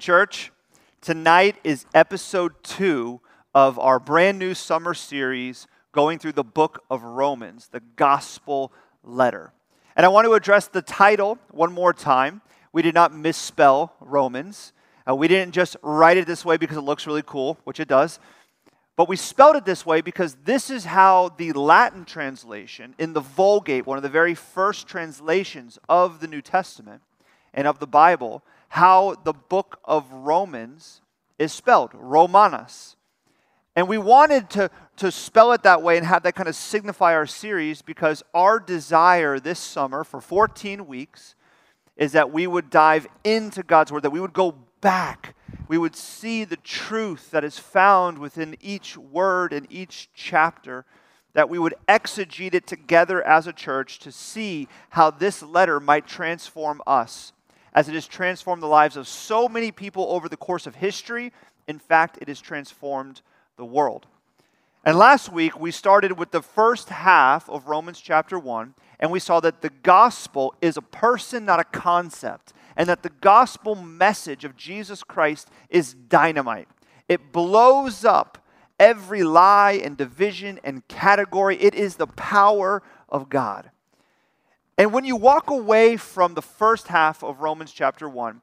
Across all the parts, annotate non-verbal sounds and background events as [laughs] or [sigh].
Church. Tonight is episode two of our brand new summer series going through the book of Romans, the gospel letter. And I want to address the title one more time. We did not misspell Romans. Uh, we didn't just write it this way because it looks really cool, which it does. But we spelled it this way because this is how the Latin translation in the Vulgate, one of the very first translations of the New Testament and of the Bible, how the book of Romans is spelled Romanus. And we wanted to, to spell it that way and have that kind of signify our series because our desire this summer for 14 weeks is that we would dive into God's Word, that we would go back. We would see the truth that is found within each word and each chapter, that we would exegete it together as a church to see how this letter might transform us as it has transformed the lives of so many people over the course of history. In fact, it has transformed the world. And last week, we started with the first half of Romans chapter 1, and we saw that the gospel is a person, not a concept, and that the gospel message of Jesus Christ is dynamite. It blows up every lie and division and category, it is the power of God. And when you walk away from the first half of Romans chapter 1,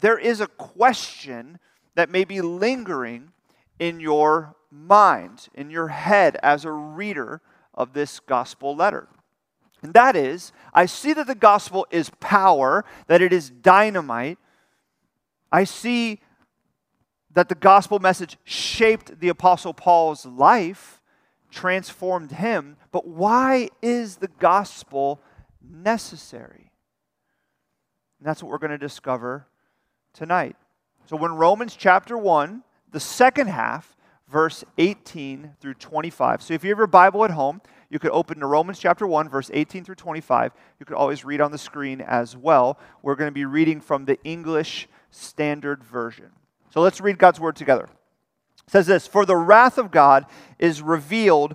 there is a question that may be lingering in your mind, in your head as a reader of this gospel letter. And that is, I see that the gospel is power, that it is dynamite. I see that the gospel message shaped the Apostle Paul's life, transformed him. But why is the gospel necessary. And that's what we're going to discover tonight. So, when Romans chapter 1, the second half, verse 18 through 25. So, if you have your Bible at home, you could open to Romans chapter 1, verse 18 through 25. You could always read on the screen as well. We're going to be reading from the English Standard Version. So, let's read God's word together. It says this For the wrath of God is revealed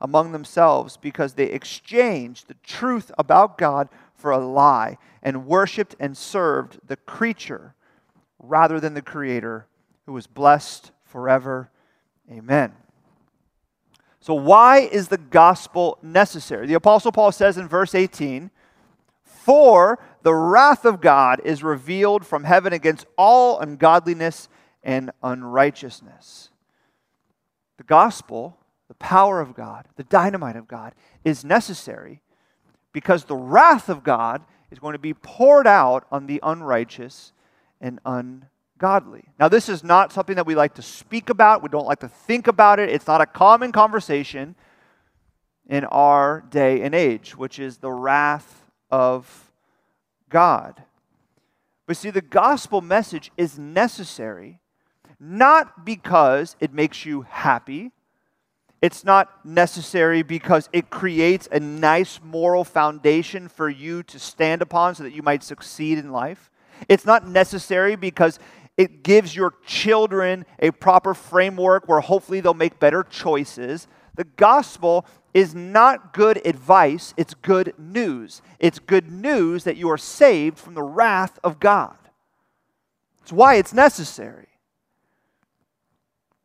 among themselves because they exchanged the truth about God for a lie and worshiped and served the creature rather than the Creator who is blessed forever. Amen. So, why is the gospel necessary? The Apostle Paul says in verse 18, For the wrath of God is revealed from heaven against all ungodliness and unrighteousness. The gospel power of God, the dynamite of God, is necessary because the wrath of God is going to be poured out on the unrighteous and ungodly. Now, this is not something that we like to speak about. We don't like to think about it. It's not a common conversation in our day and age, which is the wrath of God. But see, the gospel message is necessary not because it makes you happy it's not necessary because it creates a nice moral foundation for you to stand upon so that you might succeed in life. It's not necessary because it gives your children a proper framework where hopefully they'll make better choices. The gospel is not good advice, it's good news. It's good news that you are saved from the wrath of God. It's why it's necessary.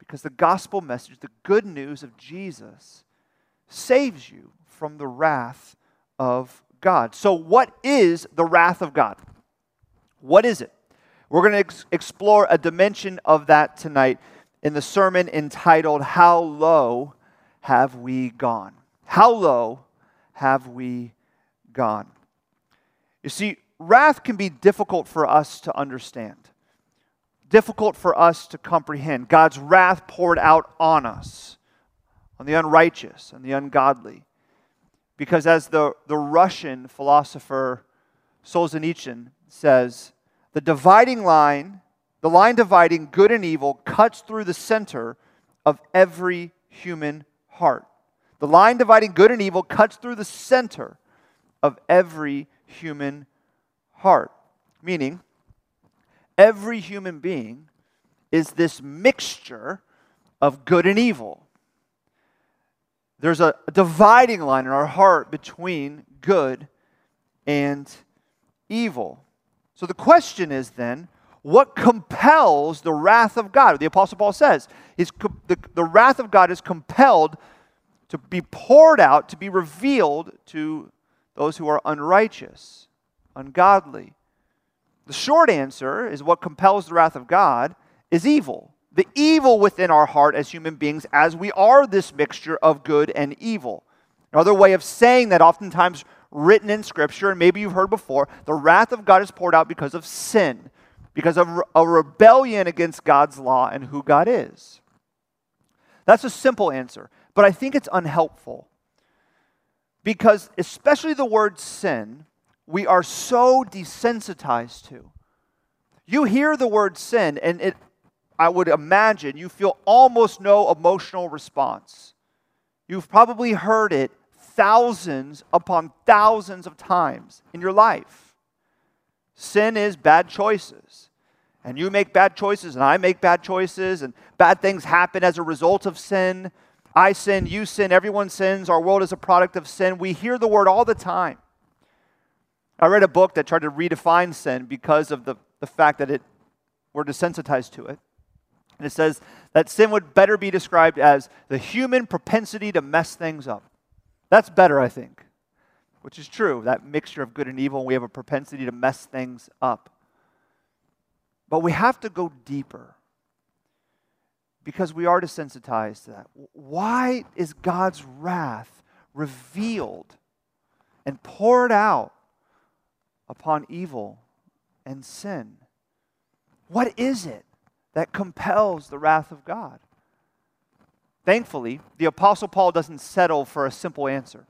Because the gospel message, the good news of Jesus, saves you from the wrath of God. So, what is the wrath of God? What is it? We're going to ex- explore a dimension of that tonight in the sermon entitled, How Low Have We Gone? How low have we gone? You see, wrath can be difficult for us to understand, difficult for us to comprehend. God's wrath poured out on us, on the unrighteous and the ungodly. Because as the, the Russian philosopher Solzhenitsyn says, the dividing line, the line dividing good and evil, cuts through the center of every human heart. The line dividing good and evil cuts through the center of every human heart. Meaning, every human being is this mixture of good and evil. There's a dividing line in our heart between good and evil. So the question is then, what compels the wrath of God? The Apostle Paul says, is the, the wrath of God is compelled to be poured out, to be revealed to those who are unrighteous, ungodly. The short answer is what compels the wrath of God is evil. The evil within our heart as human beings, as we are this mixture of good and evil. Another way of saying that, oftentimes written in Scripture, and maybe you've heard before, the wrath of God is poured out because of sin, because of a rebellion against God's law and who God is. That's a simple answer, but I think it's unhelpful. Because, especially the word sin, we are so desensitized to. You hear the word sin, and it, I would imagine you feel almost no emotional response. You've probably heard it thousands upon thousands of times in your life. Sin is bad choices. And you make bad choices, and I make bad choices, and bad things happen as a result of sin. I sin, you sin, everyone sins. Our world is a product of sin. We hear the word all the time. I read a book that tried to redefine sin because of the, the fact that it, we're desensitized to it. And it says that sin would better be described as the human propensity to mess things up. That's better, I think, which is true. That mixture of good and evil, we have a propensity to mess things up. But we have to go deeper because we are desensitized to that. Why is God's wrath revealed and poured out upon evil and sin? What is it that compels the wrath of God? Thankfully, the Apostle Paul doesn't settle for a simple answer.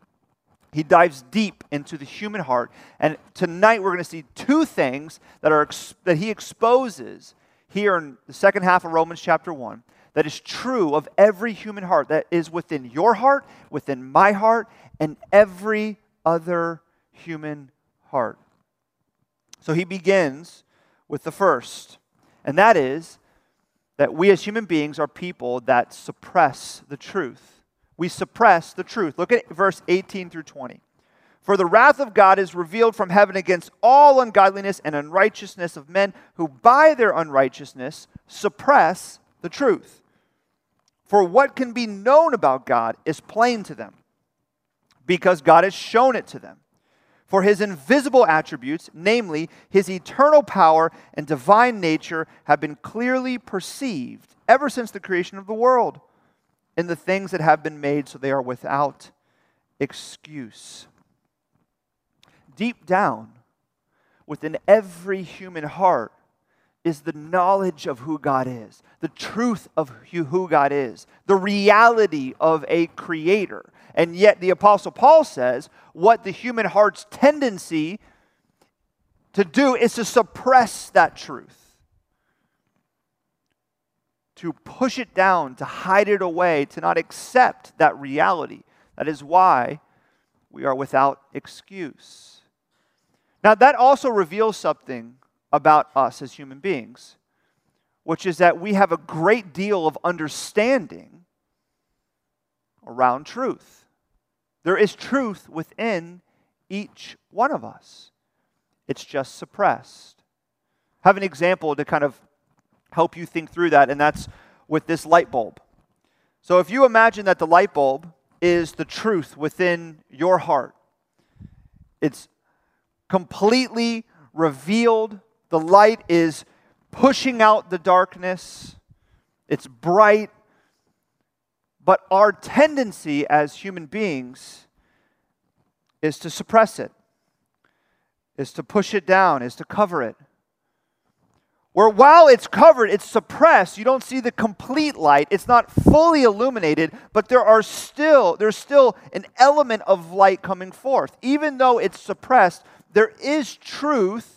He dives deep into the human heart. And tonight we're going to see two things that, are, that he exposes here in the second half of Romans chapter 1 that is true of every human heart, that is within your heart, within my heart, and every other human heart. So he begins with the first, and that is that we as human beings are people that suppress the truth. We suppress the truth. Look at verse 18 through 20. For the wrath of God is revealed from heaven against all ungodliness and unrighteousness of men who by their unrighteousness suppress the truth. For what can be known about God is plain to them, because God has shown it to them. For his invisible attributes, namely his eternal power and divine nature, have been clearly perceived ever since the creation of the world in the things that have been made, so they are without excuse. Deep down, within every human heart, is the knowledge of who God is, the truth of who God is, the reality of a creator. And yet, the Apostle Paul says what the human heart's tendency to do is to suppress that truth, to push it down, to hide it away, to not accept that reality. That is why we are without excuse. Now, that also reveals something about us as human beings, which is that we have a great deal of understanding around truth. There is truth within each one of us, it's just suppressed. I have an example to kind of help you think through that, and that's with this light bulb. So if you imagine that the light bulb is the truth within your heart, it's completely revealed the light is pushing out the darkness. it's bright, but our tendency as human beings is to suppress it, is to push it down, is to cover it. Where while it's covered, it's suppressed, you don't see the complete light. It's not fully illuminated, but there are still there's still an element of light coming forth. Even though it's suppressed, there is truth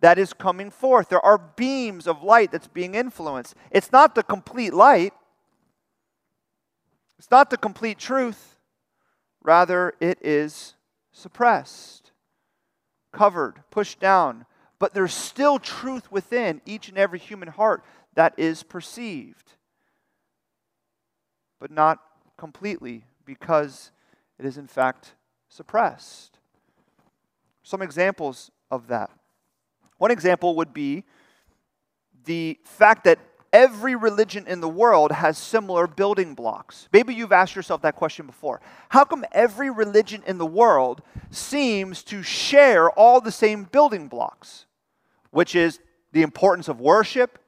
that is coming forth. There are beams of light that's being influenced. It's not the complete light. It's not the complete truth. Rather, it is suppressed, covered, pushed down but there's still truth within each and every human heart that is perceived, but not completely because it is in fact suppressed. Some examples of that. One example would be the fact that every religion in the world has similar building blocks. Maybe you've asked yourself that question before. How come every religion in the world seems to share all the same building blocks? which is the importance of worship,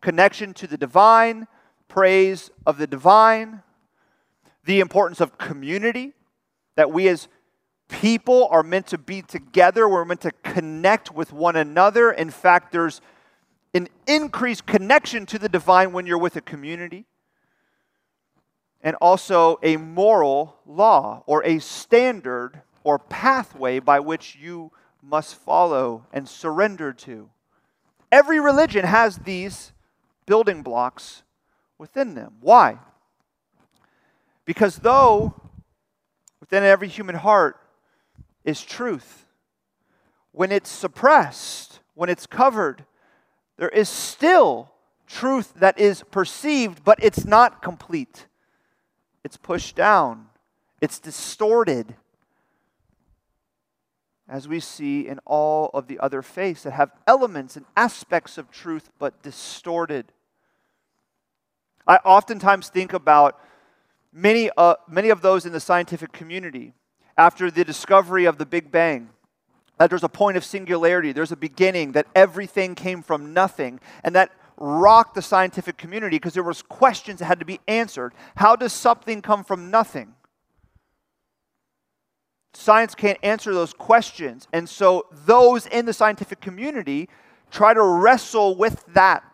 connection to the divine, praise of the divine, the importance of community, that we as people are meant to be together, we're meant to connect with one another. In fact, there's an increased connection to the divine when you're with a community. And also a moral law or a standard or pathway by which you must follow and surrender to. Every religion has these building blocks within them. Why? Because though within every human heart is truth, when it's suppressed, when it's covered, there is still truth that is perceived, but it's not complete. It's pushed down, it's distorted, as we see in all of the other faiths that have elements and aspects of truth but distorted. I oftentimes think about many, uh, many of those in the scientific community after the discovery of the Big Bang. That there's a point of singularity, there's a beginning, that everything came from nothing, and that rocked the scientific community because there was questions that had to be answered. How does something come from nothing? Science can't answer those questions. And so those in the scientific community try to wrestle with that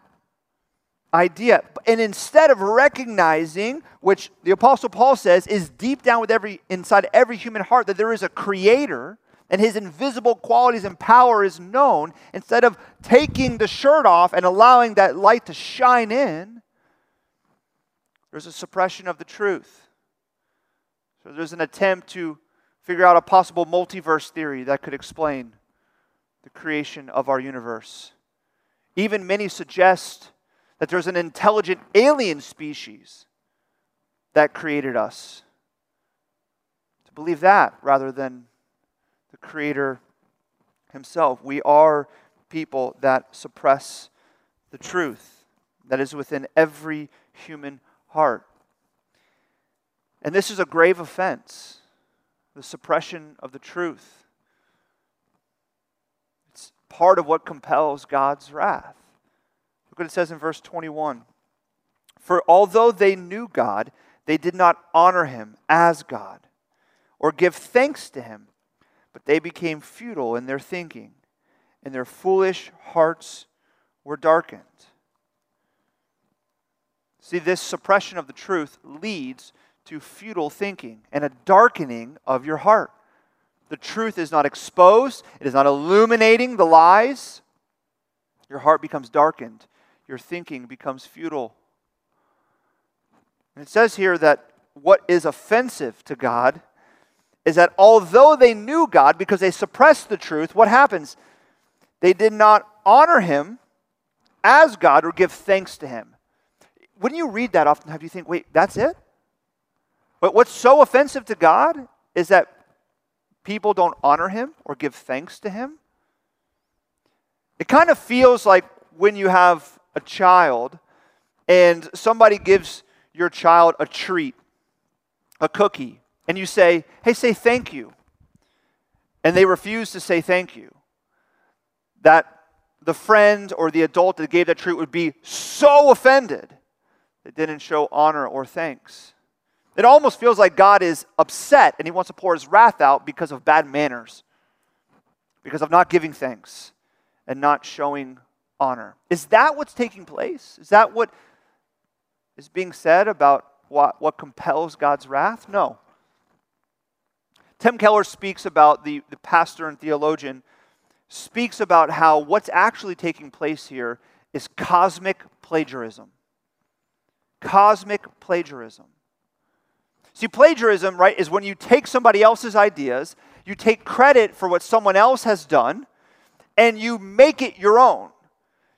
idea. And instead of recognizing, which the apostle Paul says is deep down with every inside every human heart that there is a creator and his invisible qualities and power is known, instead of taking the shirt off and allowing that light to shine in, there's a suppression of the truth. So there's an attempt to figure out a possible multiverse theory that could explain the creation of our universe. Even many suggest that there's an intelligent alien species that created us. To believe that rather than the Creator Himself. We are people that suppress the truth that is within every human heart. And this is a grave offense the suppression of the truth. It's part of what compels God's wrath. What it says in verse 21. For although they knew God, they did not honor him as God or give thanks to him, but they became futile in their thinking, and their foolish hearts were darkened. See, this suppression of the truth leads to futile thinking and a darkening of your heart. The truth is not exposed, it is not illuminating the lies. Your heart becomes darkened, your thinking becomes futile. And it says here that what is offensive to God is that although they knew God because they suppressed the truth, what happens? They did not honor Him as God or give thanks to Him. When you read that, often have you think, wait, that's it? But what's so offensive to God is that people don't honor him or give thanks to him. It kind of feels like when you have a child and somebody gives your child a treat, a cookie, and you say, hey, say thank you. And they refuse to say thank you. That the friend or the adult that gave that treat would be so offended They didn't show honor or thanks. It almost feels like God is upset and he wants to pour his wrath out because of bad manners, because of not giving thanks and not showing honor. Is that what's taking place? Is that what is being said about what, what compels God's wrath? No. Tim Keller speaks about, the, the pastor and theologian, speaks about how what's actually taking place here is cosmic plagiarism. Cosmic plagiarism. See, plagiarism, right, is when you take somebody else's ideas, you take credit for what someone else has done, and you make it your own.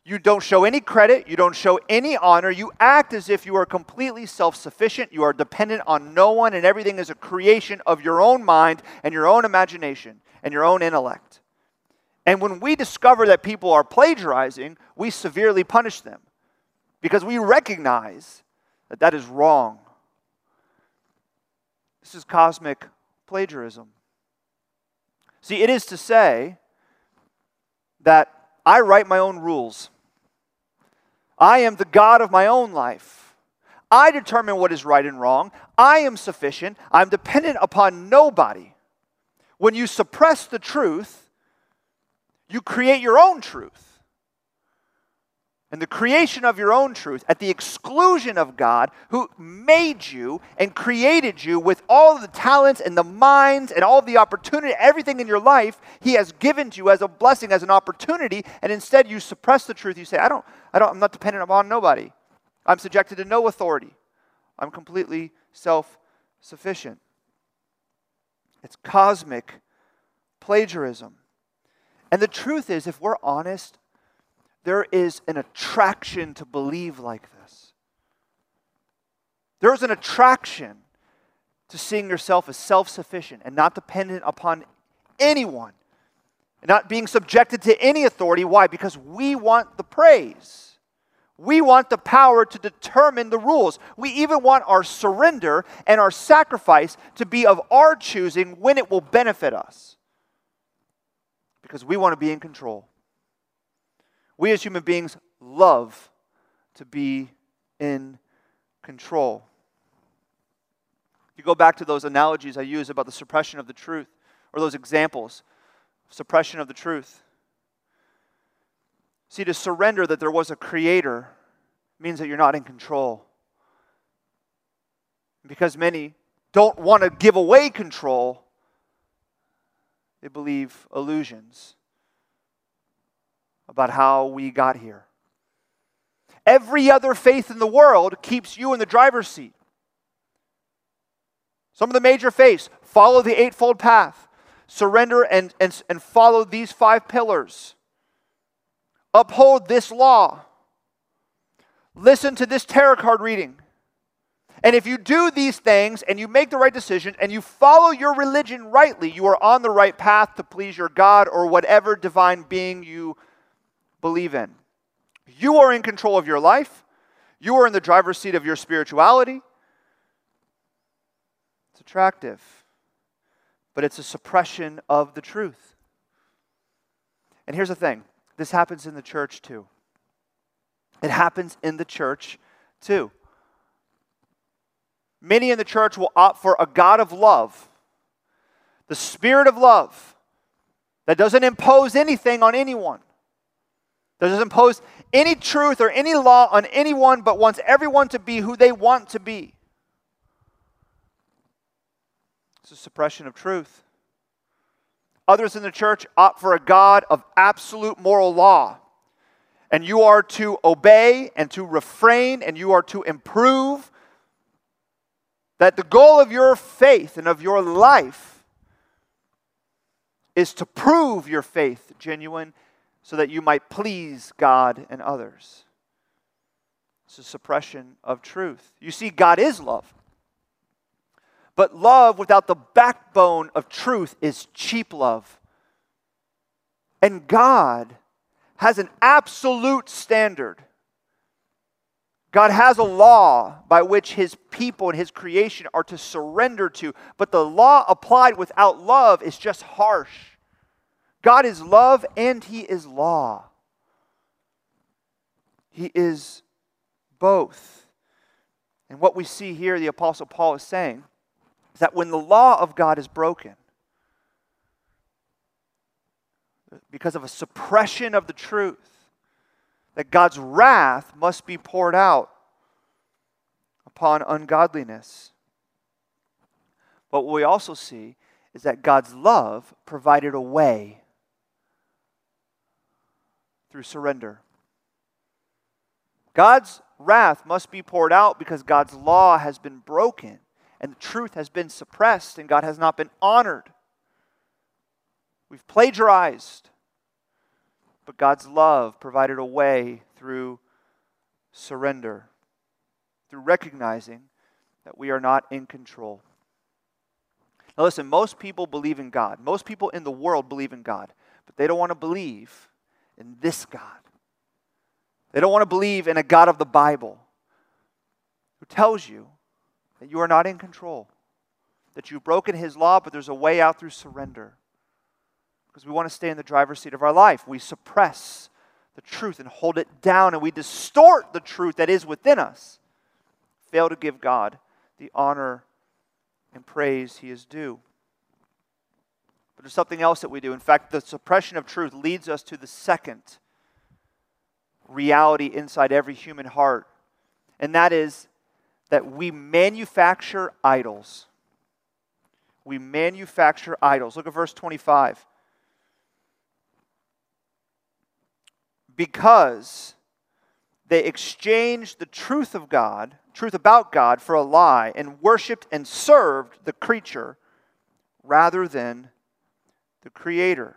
You don't show any credit, you don't show any honor. You act as if you are completely self sufficient. You are dependent on no one, and everything is a creation of your own mind and your own imagination and your own intellect. And when we discover that people are plagiarizing, we severely punish them because we recognize that that is wrong. This is cosmic plagiarism. See, it is to say that I write my own rules. I am the God of my own life. I determine what is right and wrong. I am sufficient. I'm dependent upon nobody. When you suppress the truth, you create your own truth and the creation of your own truth at the exclusion of God who made you and created you with all the talents and the minds and all the opportunity, everything in your life, He has given to you as a blessing, as an opportunity, and instead you suppress the truth. You say, I don't, I don't, I'm not dependent upon nobody. I'm subjected to no authority. I'm completely self sufficient. It's cosmic plagiarism. And the truth is, if we're honest, there is an attraction to believe like this. There is an attraction to seeing yourself as self sufficient and not dependent upon anyone, and not being subjected to any authority. Why? Because we want the praise. We want the power to determine the rules. We even want our surrender and our sacrifice to be of our choosing when it will benefit us. Because we want to be in control. We as human beings love to be in control. If you go back to those analogies I use about the suppression of the truth, or those examples, of suppression of the truth. See, to surrender that there was a creator means that you're not in control. Because many don't want to give away control, they believe illusions about how we got here. Every other faith in the world keeps you in the driver's seat. Some of the major faiths follow the Eightfold Path, surrender and, and, and follow these five pillars, uphold this law, listen to this tarot card reading. And if you do these things and you make the right decisions and you follow your religion rightly, you are on the right path to please your God or whatever divine being you believe in. You are in control of your life, you are in the driver's seat of your spirituality. It's attractive, but it's a suppression of the truth. And here's the thing this happens in the church too. It happens in the church too. Many in the church will opt for a God of love, the spirit of love that doesn't impose anything on anyone doesn't impose any truth or any law on anyone, but wants everyone to be who they want to be. It's a suppression of truth. Others in the church opt for a God of absolute moral law. And you are to obey and to refrain and you are to improve. That the goal of your faith and of your life is to prove your faith genuine so that you might please God and others. It's a suppression of truth. You see, God is love. But love without the backbone of truth is cheap love. And God has an absolute standard. God has a law by which his people and his creation are to surrender to, but the law applied without love is just harsh. God is love and He is law. He is both. And what we see here, the Apostle Paul is saying, is that when the law of God is broken, because of a suppression of the truth, that God's wrath must be poured out upon ungodliness. But what we also see is that God's love provided a way through surrender. God's wrath must be poured out because God's law has been broken and the truth has been suppressed and God has not been honored. We've plagiarized. But God's love provided a way through surrender, through recognizing that we are not in control. Now, listen, most people believe in God. Most people in the world believe in God, but they don't want to believe in this God. They don't want to believe in a God of the Bible who tells you that you are not in control, that you've broken his law, but there's a way out through surrender. Because we want to stay in the driver's seat of our life. We suppress the truth and hold it down, and we distort the truth that is within us. Fail to give God the honor and praise he is due. But there's something else that we do. In fact, the suppression of truth leads us to the second reality inside every human heart, and that is that we manufacture idols. We manufacture idols. Look at verse 25. Because they exchanged the truth of God, truth about God, for a lie, and worshiped and served the creature rather than the Creator.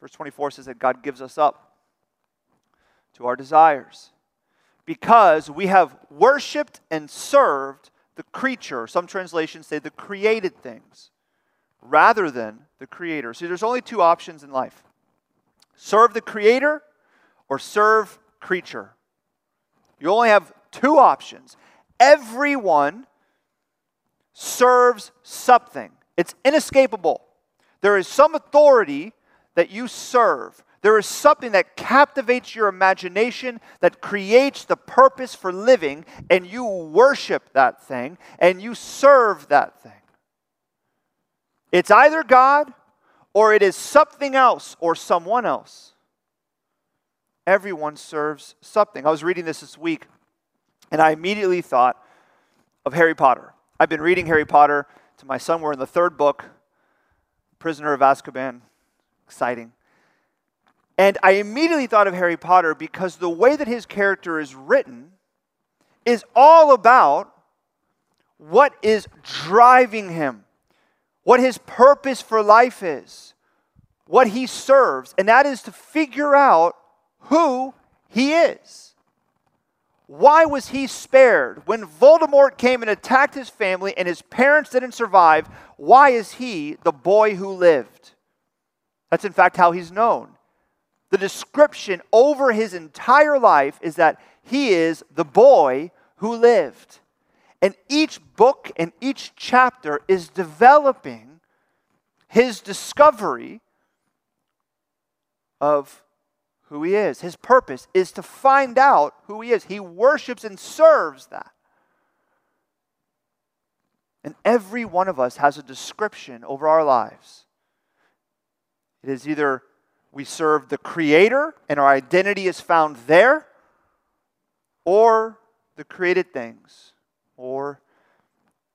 Verse 24 says that God gives us up to our desires because we have worshiped and served the creature. Some translations say the created things rather than the Creator. See, there's only two options in life serve the Creator or serve creature. You only have two options. Everyone serves something. It's inescapable. There is some authority that you serve. There is something that captivates your imagination, that creates the purpose for living, and you worship that thing and you serve that thing. It's either God or it is something else or someone else. Everyone serves something. I was reading this this week and I immediately thought of Harry Potter. I've been reading Harry Potter to my son. We're in the third book, Prisoner of Azkaban. Exciting. And I immediately thought of Harry Potter because the way that his character is written is all about what is driving him, what his purpose for life is, what he serves, and that is to figure out who he is. Why was he spared? When Voldemort came and attacked his family and his parents didn't survive, why is he the boy who lived? That's in fact how he's known. The description over his entire life is that he is the boy who lived. And each book and each chapter is developing his discovery of who he is. His purpose is to find out who he is. He worships and serves that. And every one of us has a description over our lives. It is either we serve the Creator and our identity is found there, or the created things, or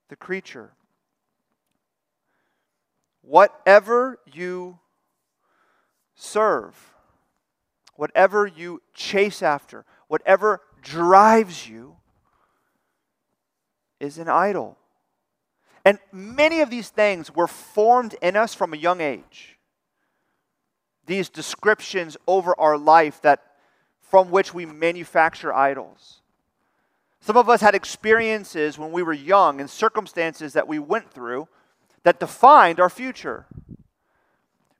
the creature. Whatever you serve, whatever you chase after, whatever drives you, is an idol. And many of these things were formed in us from a young age. These descriptions over our life that from which we manufacture idols. Some of us had experiences when we were young and circumstances that we went through that defined our future.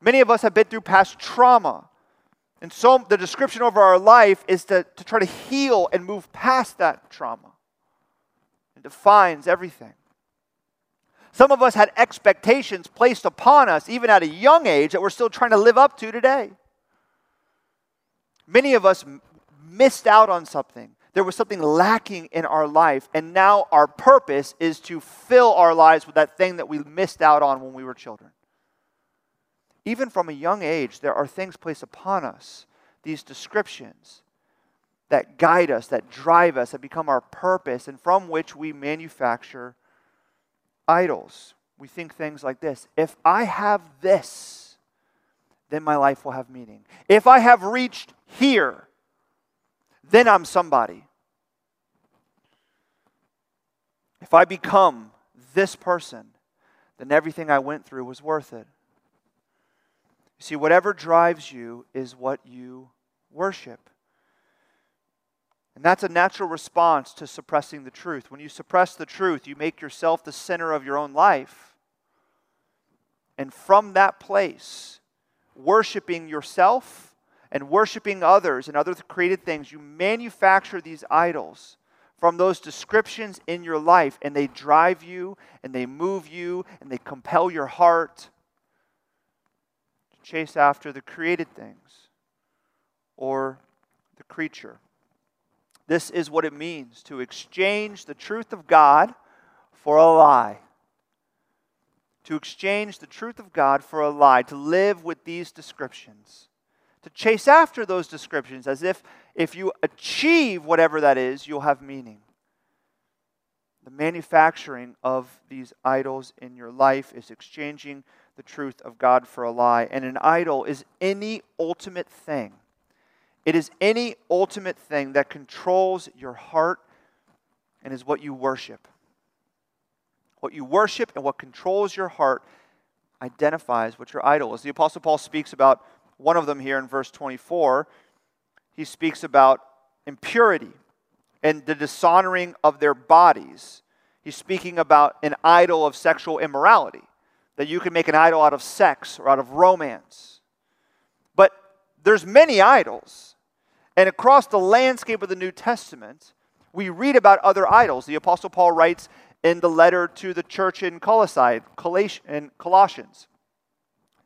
Many of us have been through past trauma and so the description over our life is to, to try to heal and move past that trauma. It defines everything. Some of us had expectations placed upon us, even at a young age, that we're still trying to live up to today. Many of us missed out on something There was something lacking in our life, and now our purpose is to fill our lives with that thing that we missed out on when we were children. Even from a young age, there are things placed upon us, these descriptions that guide us, that drive us, that become our purpose, and from which we manufacture idols. We think things like this If I have this, then my life will have meaning. If I have reached here, then I'm somebody. If I become this person, then everything I went through was worth it. You see, whatever drives you is what you worship. And that's a natural response to suppressing the truth. When you suppress the truth, you make yourself the center of your own life. And from that place, worshiping yourself and worshiping others and other created things, you manufacture these idols from those descriptions in your life, and they drive you and they move you and they compel your heart chase after the created things or the creature. This is what it means to exchange the truth of God for a lie. To exchange the truth of God for a lie, to live with these descriptions, to chase after those descriptions as if if you achieve whatever that is, you'll have meaning. The manufacturing of these idols in your life is exchanging the truth of God for a lie. And an idol is any ultimate thing it is any ultimate thing that controls your heart and is what you worship. What you worship and what controls your heart identifies what your idol is. The Apostle Paul speaks about one of them here in verse 24. He speaks about impurity and the dishonoring of their bodies. He's speaking about an idol of sexual immorality, that you can make an idol out of sex or out of romance. But there's many idols. And across the landscape of the New Testament, we read about other idols. The Apostle Paul writes in the letter to the church in Colossae, in Colossians.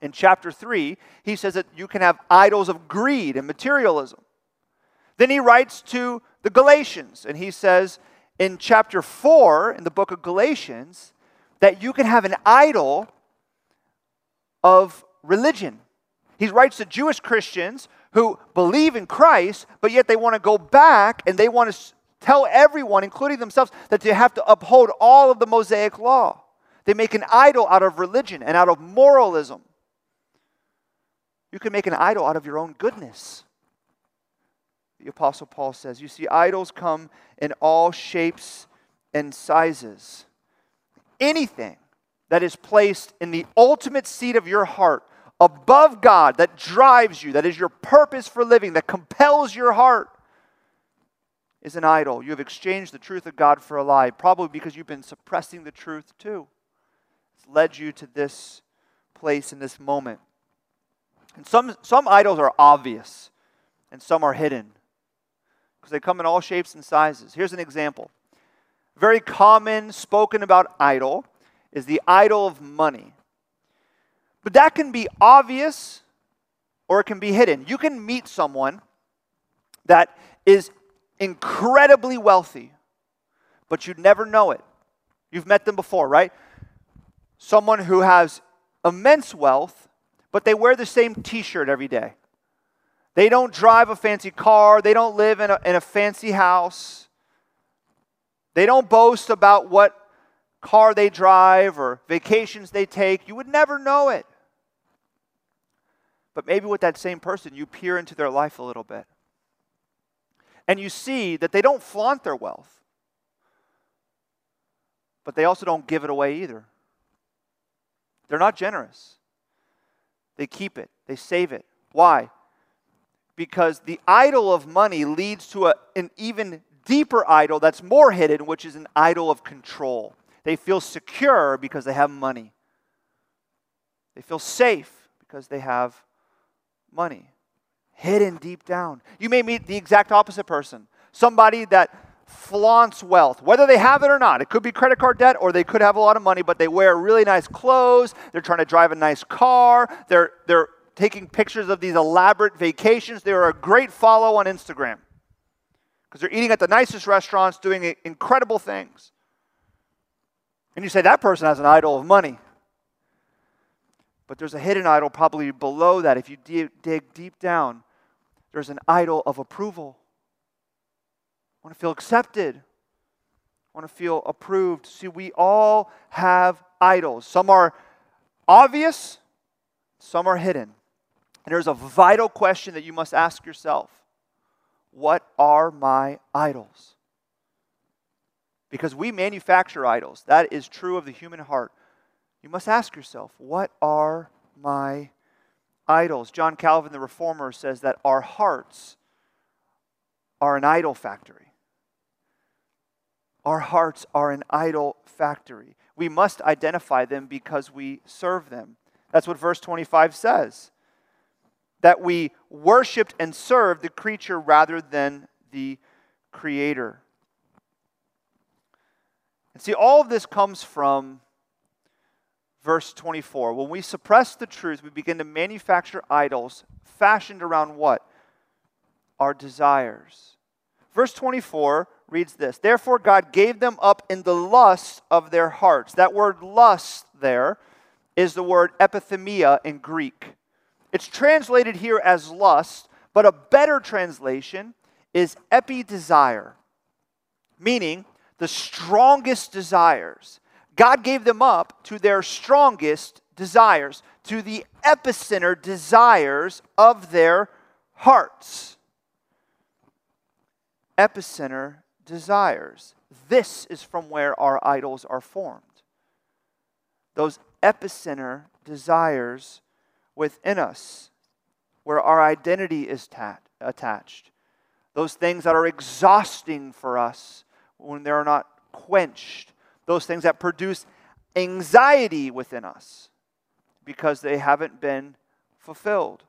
In chapter 3, he says that you can have idols of greed and materialism. Then he writes to the Galatians, and he says in chapter 4 in the book of Galatians that you can have an idol of religion. He writes to Jewish Christians who believe in Christ, but yet they want to go back and they want to tell everyone, including themselves, that they have to uphold all of the Mosaic law. They make an idol out of religion and out of moralism. You can make an idol out of your own goodness. The Apostle Paul says, You see, idols come in all shapes and sizes. Anything that is placed in the ultimate seat of your heart above God that drives you, that is your purpose for living, that compels your heart, is an idol. You have exchanged the truth of God for a lie, probably because you've been suppressing the truth too. It's led you to this place in this moment. And some, some idols are obvious, and some are hidden because they come in all shapes and sizes. Here's an example. Very common spoken about idol is the idol of money. But that can be obvious or it can be hidden. You can meet someone that is incredibly wealthy, but you'd never know it. You've met them before, right? Someone who has immense wealth, but they wear the same t shirt every day. They don't drive a fancy car, they don't live in a, in a fancy house, they don't boast about what car they drive or vacations they take. You would never know it. But maybe with that same person, you peer into their life a little bit. And you see that they don't flaunt their wealth, but they also don't give it away either. They're not generous. They keep it, they save it. Why? Because the idol of money leads to a, an even deeper idol that's more hidden, which is an idol of control. They feel secure because they have money. They feel safe because they have money hidden deep down. You may meet the exact opposite person somebody that flaunts wealth, whether they have it or not. It could be credit card debt or they could have a lot of money, but they wear really nice clothes. They're trying to drive a nice car. They're, they're taking pictures of these elaborate vacations. They're a great follow on Instagram. because they're eating at the nicest restaurants, doing incredible things. And you say, that person has an idol of money. But there's a hidden idol probably below that. If you dig deep down, there's an idol of approval. I want to feel accepted. I want to feel approved. See, we all have idols. Some are obvious, some are hidden. And there's a vital question that you must ask yourself What are my idols? Because we manufacture idols. That is true of the human heart. You must ask yourself, What are my idols? John Calvin, the reformer, says that our hearts are an idol factory. Our hearts are an idol factory. We must identify them because we serve them. That's what verse 25 says. That we worshiped and served the creature rather than the creator. And see, all of this comes from verse 24. When we suppress the truth, we begin to manufacture idols fashioned around what? Our desires. Verse 24 reads this Therefore, God gave them up in the lust of their hearts. That word lust there is the word epithemia in Greek. It's translated here as lust, but a better translation is epi desire, meaning the strongest desires. God gave them up to their strongest desires, to the epicenter desires of their hearts. Epicenter desires. This is from where our idols are formed. Those epicenter desires within us, where our identity is tat- attached. Those things that are exhausting for us when they're not quenched. Those things that produce anxiety within us because they haven't been fulfilled.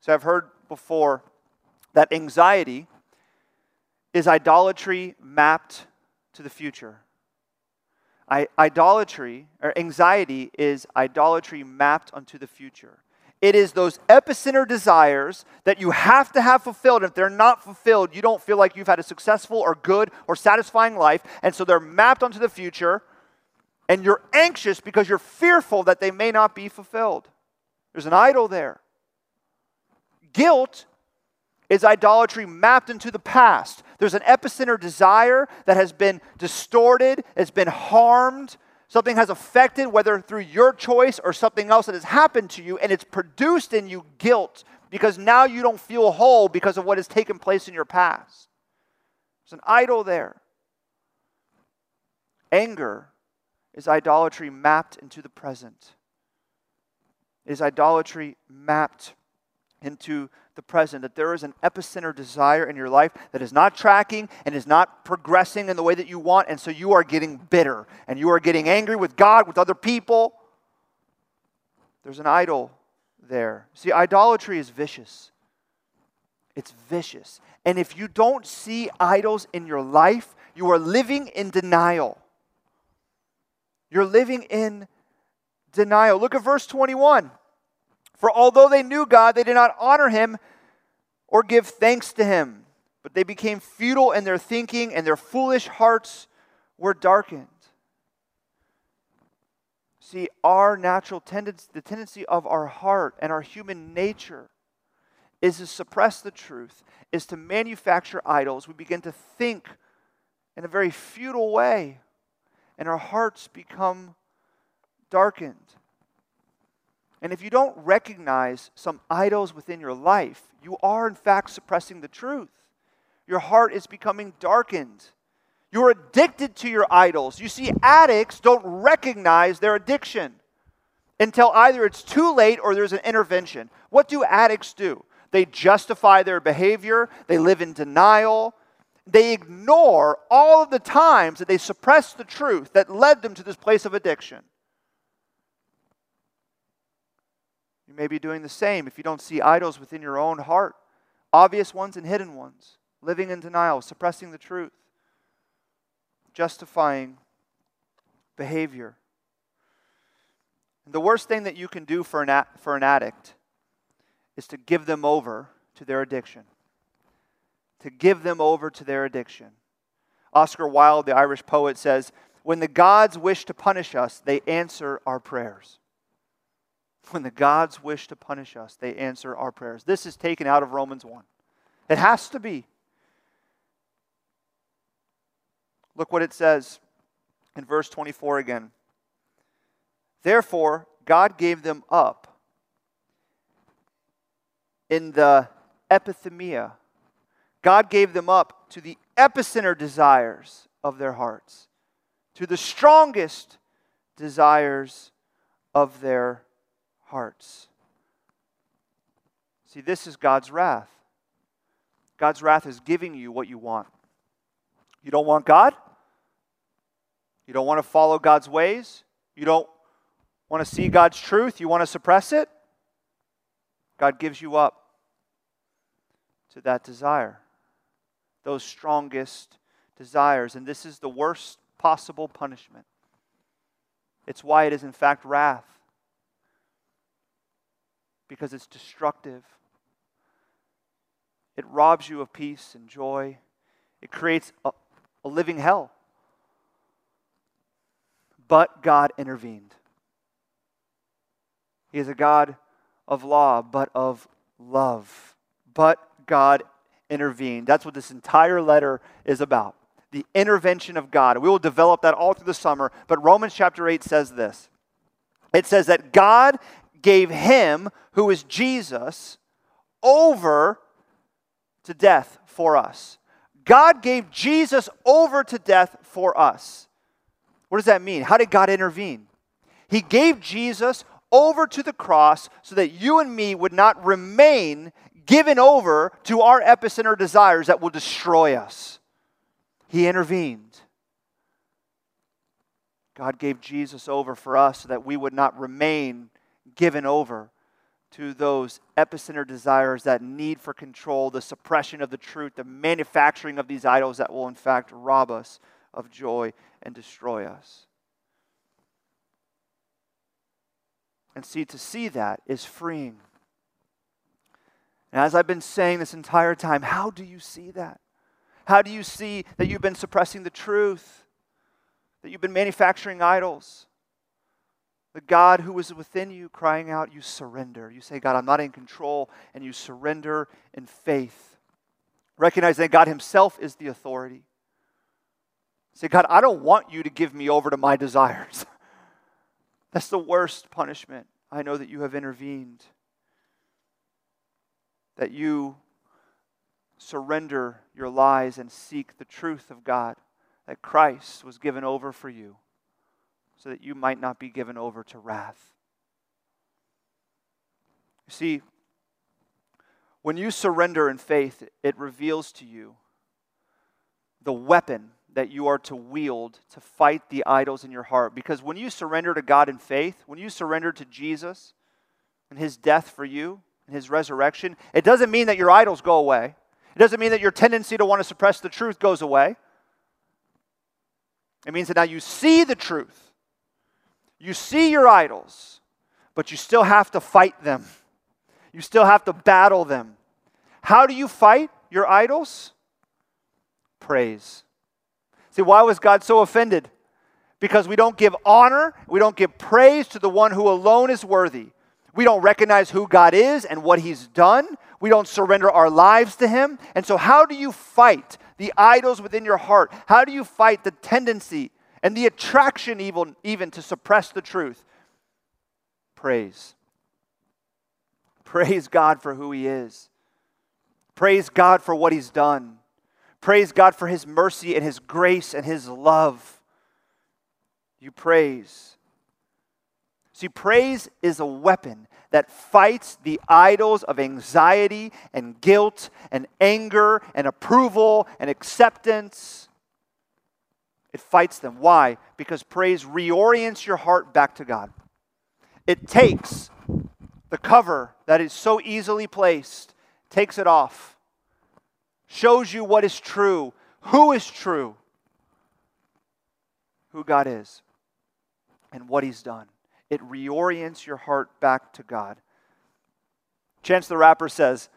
So I've heard before that anxiety is idolatry mapped to the future. I, idolatry or anxiety is idolatry mapped onto the future. It is those epicenter desires that you have to have fulfilled. If they're not fulfilled, you don't feel like you've had a successful or good or satisfying life. And so they're mapped onto the future. And you're anxious because you're fearful that they may not be fulfilled. There's an idol there. Guilt is idolatry mapped into the past. There's an epicenter desire that has been distorted, has been harmed, something has affected, whether through your choice or something else that has happened to you, and it's produced in you guilt because now you don't feel whole because of what has taken place in your past. There's an idol there. Anger is idolatry mapped into the present. It is idolatry mapped into the present, that there is an epicenter desire in your life that is not tracking and is not progressing in the way that you want, and so you are getting bitter and you are getting angry with God, with other people. There's an idol there. See, idolatry is vicious. It's vicious. And if you don't see idols in your life, you are living in denial. You're living in denial. Look at verse 21. For although they knew God, they did not honor him or give thanks to him, but they became futile in their thinking, and their foolish hearts were darkened. See, our natural tendency, the tendency of our heart and our human nature is to suppress the truth, is to manufacture idols. We begin to think in a very futile way, and our hearts become darkened. And if you don't recognize some idols within your life, you are in fact suppressing the truth. Your heart is becoming darkened. You're addicted to your idols. You see, addicts don't recognize their addiction until either it's too late or there's an intervention. What do addicts do? They justify their behavior, they live in denial, they ignore all of the times that they suppressed the truth that led them to this place of addiction. You may be doing the same if you don't see idols within your own heart, obvious ones and hidden ones, living in denial, suppressing the truth, justifying behavior. And the worst thing that you can do for an, for an addict is to give them over to their addiction, to give them over to their addiction. Oscar Wilde, the Irish poet, says, When the gods wish to punish us, they answer our prayers. When the gods wish to punish us, they answer our prayers. This is taken out of Romans 1. It has to be. Look what it says in verse 24 again. Therefore, God gave them up in the epithemia. God gave them up to the epicenter desires of their hearts, to the strongest desires of their hearts. See, this is God's wrath. God's wrath is giving you what you want. You don't want God? You don't want to follow God's ways? You don't want to see God's truth? You want to suppress it? God gives you up to that desire, those strongest desires. And this is the worst possible punishment. It's why it is, in fact, wrath, because it's destructive. It robs you of peace and joy, it creates a, a living hell. But God intervened. He is a God of law, but of love. But God intervened. That's what this entire letter is about the intervention of God. We will develop that all through the summer, but Romans chapter 8 says this it says that God gave him, who is Jesus, over to death for us. God gave Jesus over to death for us. What does that mean? How did God intervene? He gave Jesus over to the cross so that you and me would not remain given over to our epicenter desires that will destroy us. He intervened. God gave Jesus over for us so that we would not remain given over to those epicenter desires, that need for control, the suppression of the truth, the manufacturing of these idols that will, in fact, rob us of joy and destroy us. And see, to see that is freeing. And as I've been saying this entire time, how do you see that? How do you see that you've been suppressing the truth? That you've been manufacturing idols? The God who is within you crying out, you surrender. You say, God, I'm not in control, and you surrender in faith. Recognizing that God Himself is the authority. Say, God, I don't want you to give me over to my desires. [laughs] That's the worst punishment. I know that you have intervened, that you surrender your lies and seek the truth of God, that Christ was given over for you so that you might not be given over to wrath. You see, when you surrender in faith, it reveals to you the weapon that you are to wield to fight the idols in your heart. Because when you surrender to God in faith, when you surrender to Jesus and his death for you and his resurrection, it doesn't mean that your idols go away. It doesn't mean that your tendency to want to suppress the truth goes away. It means that now you see the truth. You see your idols, but you still have to fight them. You still have to battle them. How do you fight your idols? Praise. See, why was God so offended? Because we don't give honor, we don't give praise to the one who alone is worthy. We don't recognize who God is and what He's done. We don't surrender our lives to Him. And so, how do you fight the idols within your heart? How do you fight the tendency and the attraction, even, even to suppress the truth? Praise. Praise God for who He is. Praise God for what He's done. Praise God for His mercy and His grace and His love. You praise. See, praise is a weapon that fights the idols of anxiety and guilt and anger and approval and acceptance. It fights them. Why? Because praise reorients your heart back to God. It takes the cover that is so easily placed, takes it off shows you what is true, who is true, who God is, and what He's done. It reorients your heart back to God. Chance the Rapper says,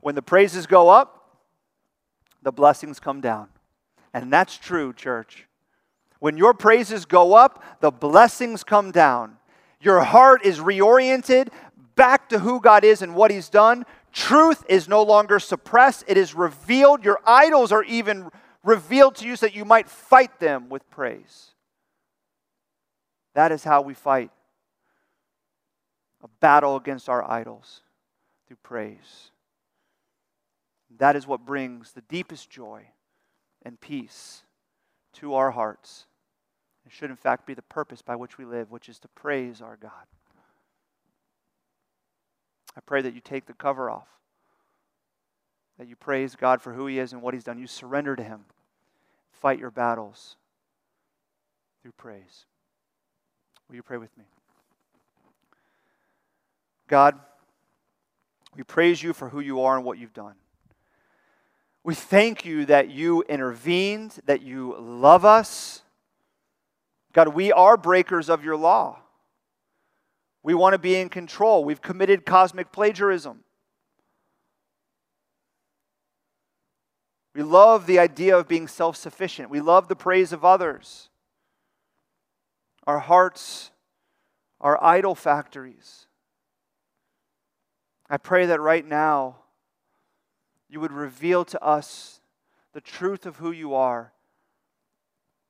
When the praises go up, the blessings come down. And that's true, church. When your praises go up, the blessings come down. Your heart is reoriented back to who God is and what He's done. Truth is no longer suppressed, it is revealed. Your idols are even revealed to you so that you might fight them with praise. That is how we fight a battle against our idols through praise. That is what brings the deepest joy and peace to our hearts. It should, in fact, be the purpose by which we live, which is to praise our God. I pray that you take the cover off, that you praise God for who He is and what He's done. You surrender to Him, fight your battles through praise. Will you pray with me? God, we praise you for who you are and what you've done. We thank you that you intervened, that you love us. God, we are breakers of your law. We want to be in control. We've committed cosmic plagiarism. We love the idea of being self sufficient. We love the praise of others. Our hearts are idol factories. I pray that right now you would reveal to us the truth of who you are,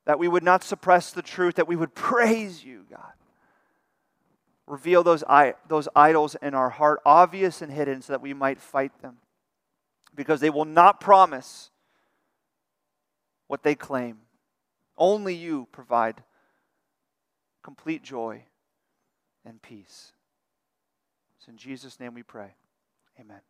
that we would not suppress the truth, that we would [laughs] praise you, God. Reveal those, those idols in our heart, obvious and hidden, so that we might fight them. Because they will not promise what they claim. Only you provide complete joy and peace. It's in Jesus' name we pray. Amen.